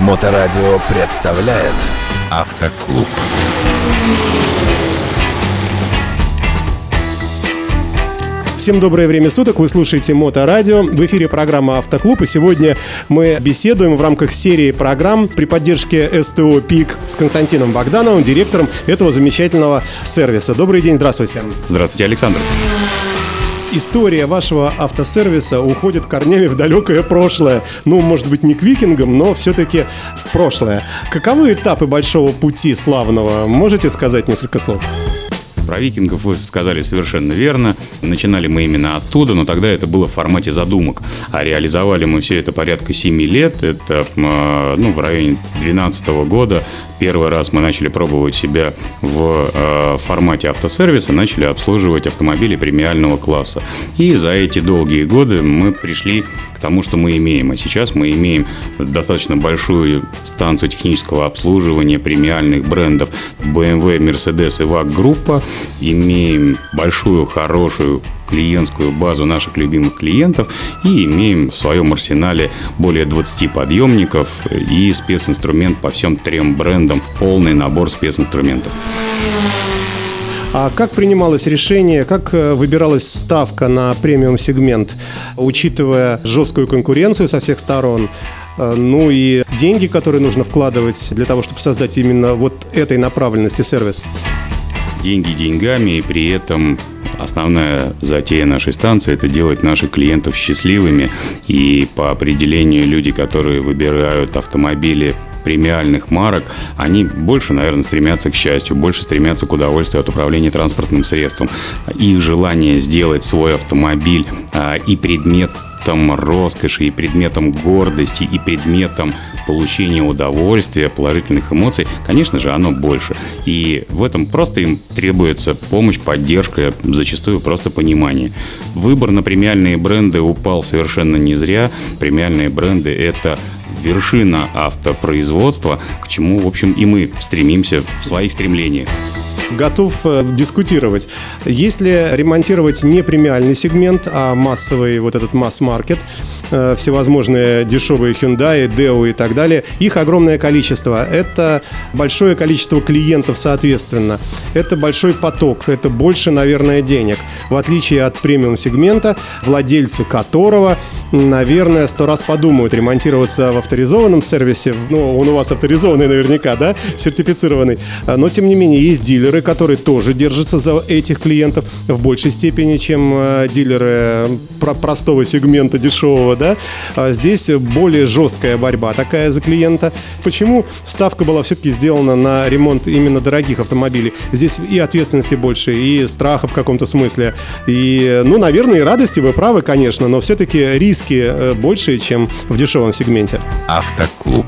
Моторадио представляет Автоклуб. Всем доброе время суток, вы слушаете Моторадио. В эфире программа «Автоклуб», и сегодня мы беседуем в рамках серии программ при поддержке СТО «ПИК» с Константином Богдановым, директором этого замечательного сервиса. Добрый день, здравствуйте. Здравствуйте, Александр. История вашего автосервиса уходит корнями в далекое прошлое. Ну, может быть, не к викингам, но все-таки в прошлое. Каковы этапы большого пути славного? Можете сказать несколько слов? Про викингов вы сказали совершенно верно. Начинали мы именно оттуда, но тогда это было в формате задумок. А реализовали мы все это порядка 7 лет. Это э, ну, в районе 2012 года. Первый раз мы начали пробовать себя в э, формате автосервиса, начали обслуживать автомобили премиального класса. И за эти долгие годы мы пришли тому, что мы имеем. А сейчас мы имеем достаточно большую станцию технического обслуживания премиальных брендов BMW, Mercedes и VAG группа. Имеем большую, хорошую клиентскую базу наших любимых клиентов и имеем в своем арсенале более 20 подъемников и специнструмент по всем трем брендам, полный набор специнструментов. А как принималось решение, как э, выбиралась ставка на премиум-сегмент, учитывая жесткую конкуренцию со всех сторон, э, ну и деньги, которые нужно вкладывать для того, чтобы создать именно вот этой направленности сервис? Деньги деньгами, и при этом Основная затея нашей станции – это делать наших клиентов счастливыми. И по определению люди, которые выбирают автомобили премиальных марок, они больше, наверное, стремятся к счастью, больше стремятся к удовольствию от управления транспортным средством. Их желание сделать свой автомобиль а, и предмет предметом роскоши, и предметом гордости, и предметом получения удовольствия, положительных эмоций, конечно же, оно больше. И в этом просто им требуется помощь, поддержка, зачастую просто понимание. Выбор на премиальные бренды упал совершенно не зря. Премиальные бренды – это вершина автопроизводства, к чему, в общем, и мы стремимся в своих стремлениях готов э, дискутировать. Если ремонтировать не премиальный сегмент, а массовый вот этот масс-маркет, э, всевозможные дешевые Hyundai, Deo и так далее, их огромное количество. Это большое количество клиентов, соответственно. Это большой поток, это больше, наверное, денег. В отличие от премиум-сегмента, владельцы которого наверное, сто раз подумают ремонтироваться в авторизованном сервисе. Ну, он у вас авторизованный наверняка, да, сертифицированный. А, но, тем не менее, есть дилеры, которые тоже держатся за этих клиентов в большей степени, чем а, дилеры простого сегмента дешевого, да. А здесь более жесткая борьба такая за клиента. Почему ставка была все-таки сделана на ремонт именно дорогих автомобилей? Здесь и ответственности больше, и страха в каком-то смысле. И, ну, наверное, и радости, вы правы, конечно, но все-таки риск риски э, больше, чем в дешевом сегменте. Автоклуб.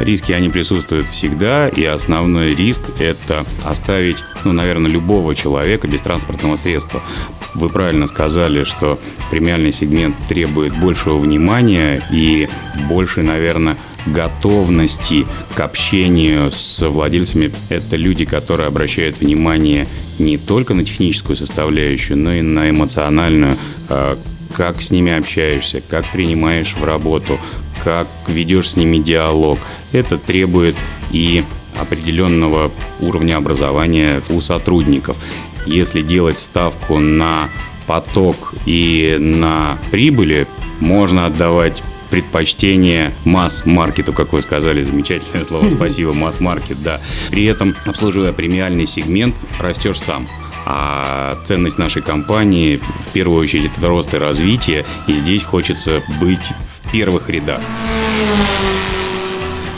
Риски, они присутствуют всегда, и основной риск – это оставить, ну, наверное, любого человека без транспортного средства. Вы правильно сказали, что премиальный сегмент требует большего внимания и больше, наверное, готовности к общению с владельцами. Это люди, которые обращают внимание не только на техническую составляющую, но и на эмоциональную, а, как с ними общаешься, как принимаешь в работу, как ведешь с ними диалог. Это требует и определенного уровня образования у сотрудников. Если делать ставку на поток и на прибыли, можно отдавать предпочтение масс-маркету, как вы сказали, замечательное слово, спасибо, масс-маркет, да. При этом, обслуживая премиальный сегмент, растешь сам. А ценность нашей компании в первую очередь это рост и развитие, и здесь хочется быть в первых рядах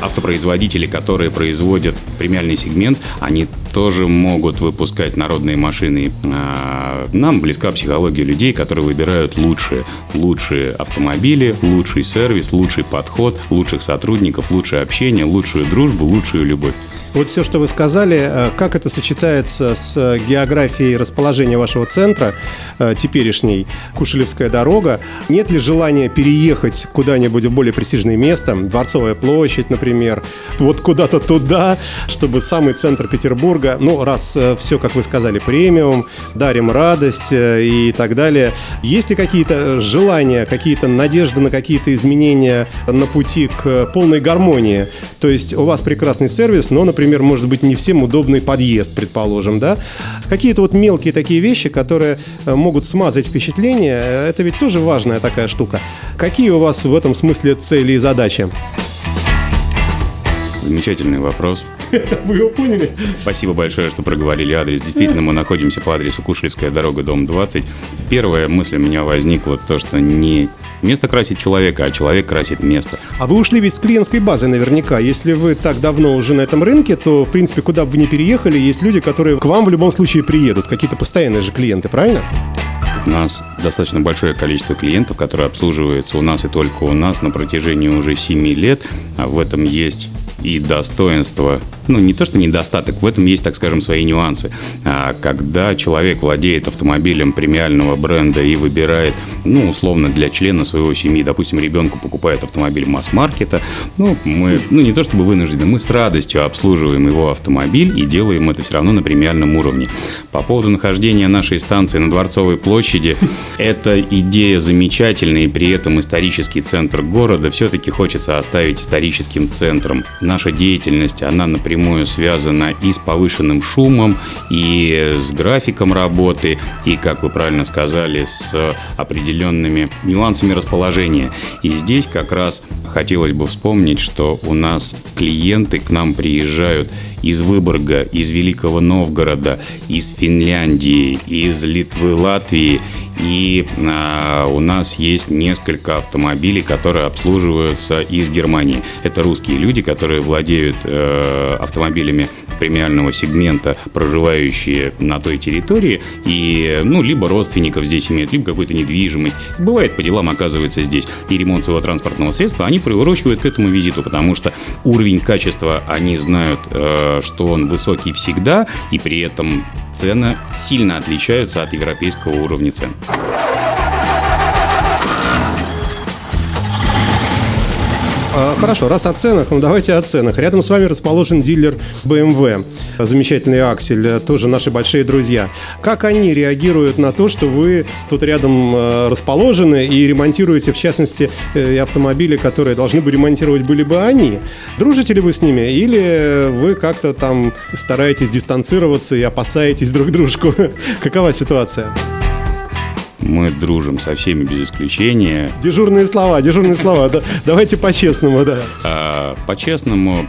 автопроизводители, которые производят премиальный сегмент, они тоже могут выпускать народные машины. А, нам близка психология людей, которые выбирают лучшие, лучшие автомобили, лучший сервис, лучший подход, лучших сотрудников, лучшее общение, лучшую дружбу, лучшую любовь. Вот все, что вы сказали, э, как это сочетается с географией расположения вашего центра э, теперешней, Кушелевская дорога? Нет ли желания переехать куда-нибудь в более престижное место, Дворцовая площадь, например, вот куда-то туда, чтобы самый центр Петербурга, ну, раз э, все, как вы сказали, премиум, дарим радость и так далее. Есть ли какие-то желания, какие-то надежды на какие-то изменения на пути к полной гармонии? То есть у вас прекрасный сервис, но, например, например, может быть не всем удобный подъезд, предположим, да? Какие-то вот мелкие такие вещи, которые э, могут смазать впечатление, э, это ведь тоже важная такая штука. Какие у вас в этом смысле цели и задачи? Замечательный вопрос. Вы его поняли? Спасибо большое, что проговорили адрес. Действительно, мы находимся по адресу Кушелевская дорога, дом 20. Первая мысль у меня возникла, то, что не место красит человека, а человек красит место. А вы ушли ведь с клиентской базы наверняка. Если вы так давно уже на этом рынке, то, в принципе, куда бы вы ни переехали, есть люди, которые к вам в любом случае приедут. Какие-то постоянные же клиенты, правильно? У нас достаточно большое количество клиентов, которые обслуживаются у нас и только у нас на протяжении уже 7 лет. А в этом есть и достоинство ну, не то, что недостаток, в этом есть, так скажем, свои нюансы. А когда человек владеет автомобилем премиального бренда и выбирает, ну, условно, для члена своего семьи, допустим, ребенку покупает автомобиль масс-маркета, ну, мы, ну, не то чтобы вынуждены, мы с радостью обслуживаем его автомобиль и делаем это все равно на премиальном уровне. По поводу нахождения нашей станции на Дворцовой площади, эта идея замечательная, и при этом исторический центр города все-таки хочется оставить историческим центром. Наша деятельность, она напрямую напрямую связана и с повышенным шумом, и с графиком работы, и, как вы правильно сказали, с определенными нюансами расположения. И здесь как раз хотелось бы вспомнить, что у нас клиенты к нам приезжают из Выборга, из Великого Новгорода, из Финляндии, из Литвы, Латвии. И а, у нас есть несколько автомобилей, которые обслуживаются из Германии. Это русские люди, которые владеют э, автомобилями премиального сегмента, проживающие на той территории, и, ну, либо родственников здесь имеют, либо какую-то недвижимость. Бывает, по делам оказывается здесь. И ремонт своего транспортного средства они приурочивают к этому визиту, потому что уровень качества они знают, э, что он высокий всегда, и при этом цены сильно отличаются от европейского уровня цен. А, хорошо, раз о ценах, ну давайте о ценах. Рядом с вами расположен дилер BMW, замечательный Аксель, тоже наши большие друзья. Как они реагируют на то, что вы тут рядом э, расположены и ремонтируете, в частности, э, автомобили, которые должны бы ремонтировать были бы они? Дружите ли вы с ними или вы как-то там стараетесь дистанцироваться и опасаетесь друг дружку? Какова ситуация? Мы дружим со всеми без исключения. Дежурные слова, дежурные слова. Да. Давайте по-честному, да. А, по-честному,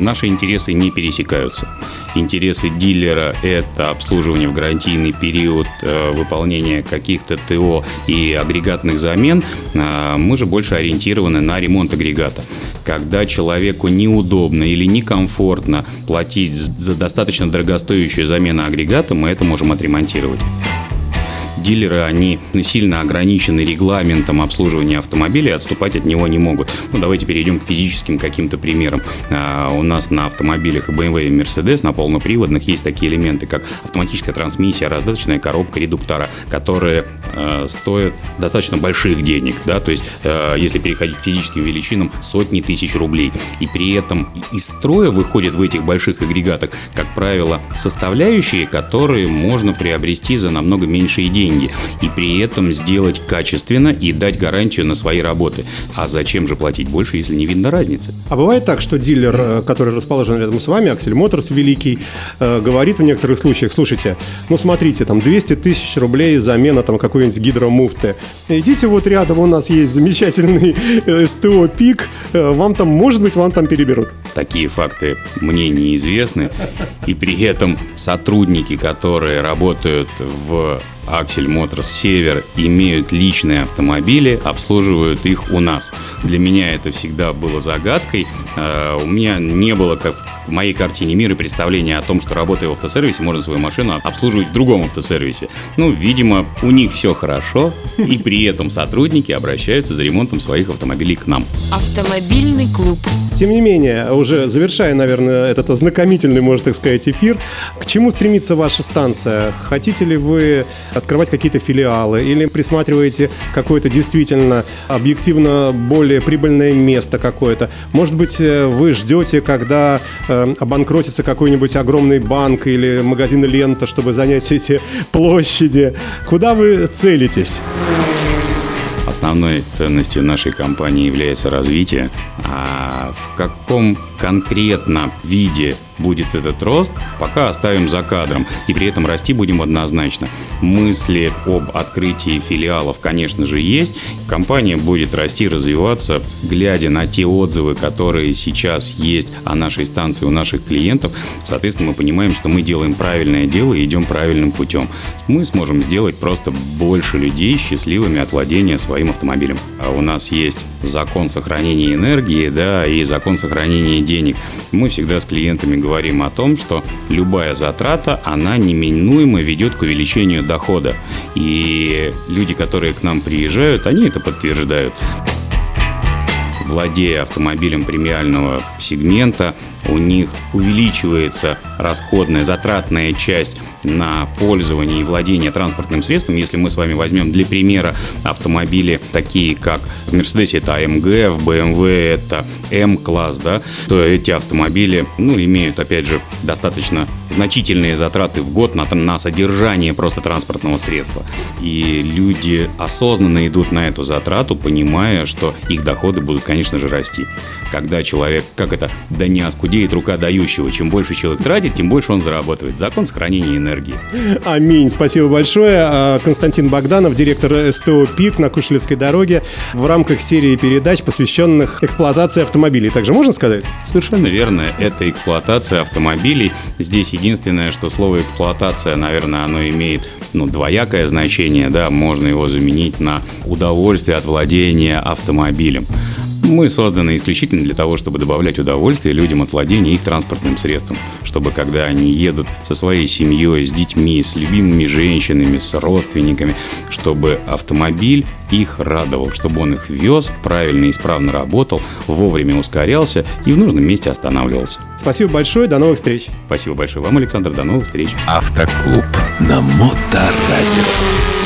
наши интересы не пересекаются. Интересы дилера – это обслуживание в гарантийный период, э, выполнение каких-то ТО и агрегатных замен. А, мы же больше ориентированы на ремонт агрегата. Когда человеку неудобно или некомфортно платить за достаточно дорогостоящую замену агрегата, мы это можем отремонтировать дилеры, они сильно ограничены регламентом обслуживания автомобилей, отступать от него не могут. Ну, давайте перейдем к физическим каким-то примерам. А, у нас на автомобилях BMW и Mercedes, на полноприводных, есть такие элементы, как автоматическая трансмиссия, раздаточная коробка редуктора, которые э, стоят достаточно больших денег, да, то есть, э, если переходить к физическим величинам, сотни тысяч рублей. И при этом из строя выходят в этих больших агрегатах, как правило, составляющие, которые можно приобрести за намного меньшие деньги деньги и при этом сделать качественно и дать гарантию на свои работы. А зачем же платить больше, если не видно разницы? А бывает так, что дилер, э, который расположен рядом с вами, Аксель Моторс Великий, э, говорит в некоторых случаях, слушайте, ну смотрите, там 200 тысяч рублей замена там какой-нибудь гидромуфты. Идите вот рядом, у нас есть замечательный э, СТО ПИК, вам там, может быть, вам там переберут. Такие факты мне неизвестны. И при этом сотрудники, которые работают в Аксель Моторс Север имеют личные автомобили, обслуживают их у нас. Для меня это всегда было загадкой. Э, у меня не было, как в моей картине мира, представления о том, что работая в автосервисе, можно свою машину обслуживать в другом автосервисе. Ну, видимо, у них все хорошо, и при этом сотрудники обращаются за ремонтом своих автомобилей к нам. Автомобильный клуб. Тем не менее, уже завершая, наверное, этот ознакомительный, можно так сказать, эфир, к чему стремится ваша станция? Хотите ли вы открывать какие-то филиалы или присматриваете какое-то действительно объективно более прибыльное место какое-то? Может быть, э, вы ждете, когда э, обанкротится какой-нибудь огромный банк или магазин лента, чтобы занять эти площади? Куда вы целитесь? Основной ценностью нашей компании является развитие. А в каком конкретно виде будет этот рост, пока оставим за кадром. И при этом расти будем однозначно. Мысли об открытии филиалов, конечно же, есть. Компания будет расти, развиваться, глядя на те отзывы, которые сейчас есть о нашей станции у наших клиентов. Соответственно, мы понимаем, что мы делаем правильное дело и идем правильным путем. Мы сможем сделать просто больше людей счастливыми от владения своим автомобилем. А у нас есть закон сохранения энергии, да, и закон сохранения денег. Мы всегда с клиентами говорим, говорим о том, что любая затрата, она неминуемо ведет к увеличению дохода. И люди, которые к нам приезжают, они это подтверждают владея автомобилем премиального сегмента, у них увеличивается расходная, затратная часть на пользование и владение транспортным средством. Если мы с вами возьмем для примера автомобили такие, как в Mercedes это AMG, в BMW это M-класс, да, то эти автомобили, ну, имеют, опять же, достаточно значительные затраты в год на, на содержание просто транспортного средства. И люди осознанно идут на эту затрату, понимая, что их доходы будут, конечно же, расти. Когда человек, как это, да не оскудеет рука дающего, чем больше человек тратит, тем больше он зарабатывает. Закон сохранения энергии. Аминь. Спасибо большое. А, Константин Богданов, директор СТО ПИК на Кушелевской дороге в рамках серии передач, посвященных эксплуатации автомобилей. Также можно сказать? Совершенно верно. Это эксплуатация автомобилей. Здесь Единственное, что слово эксплуатация, наверное, оно имеет ну, двоякое значение, да, можно его заменить на удовольствие от владения автомобилем. Мы созданы исключительно для того, чтобы добавлять удовольствие людям от владения их транспортным средством. Чтобы когда они едут со своей семьей, с детьми, с любимыми женщинами, с родственниками, чтобы автомобиль их радовал, чтобы он их вез, правильно и исправно работал, вовремя ускорялся и в нужном месте останавливался. Спасибо большое, до новых встреч. Спасибо большое вам, Александр, до новых встреч. Автоклуб на Моторадио.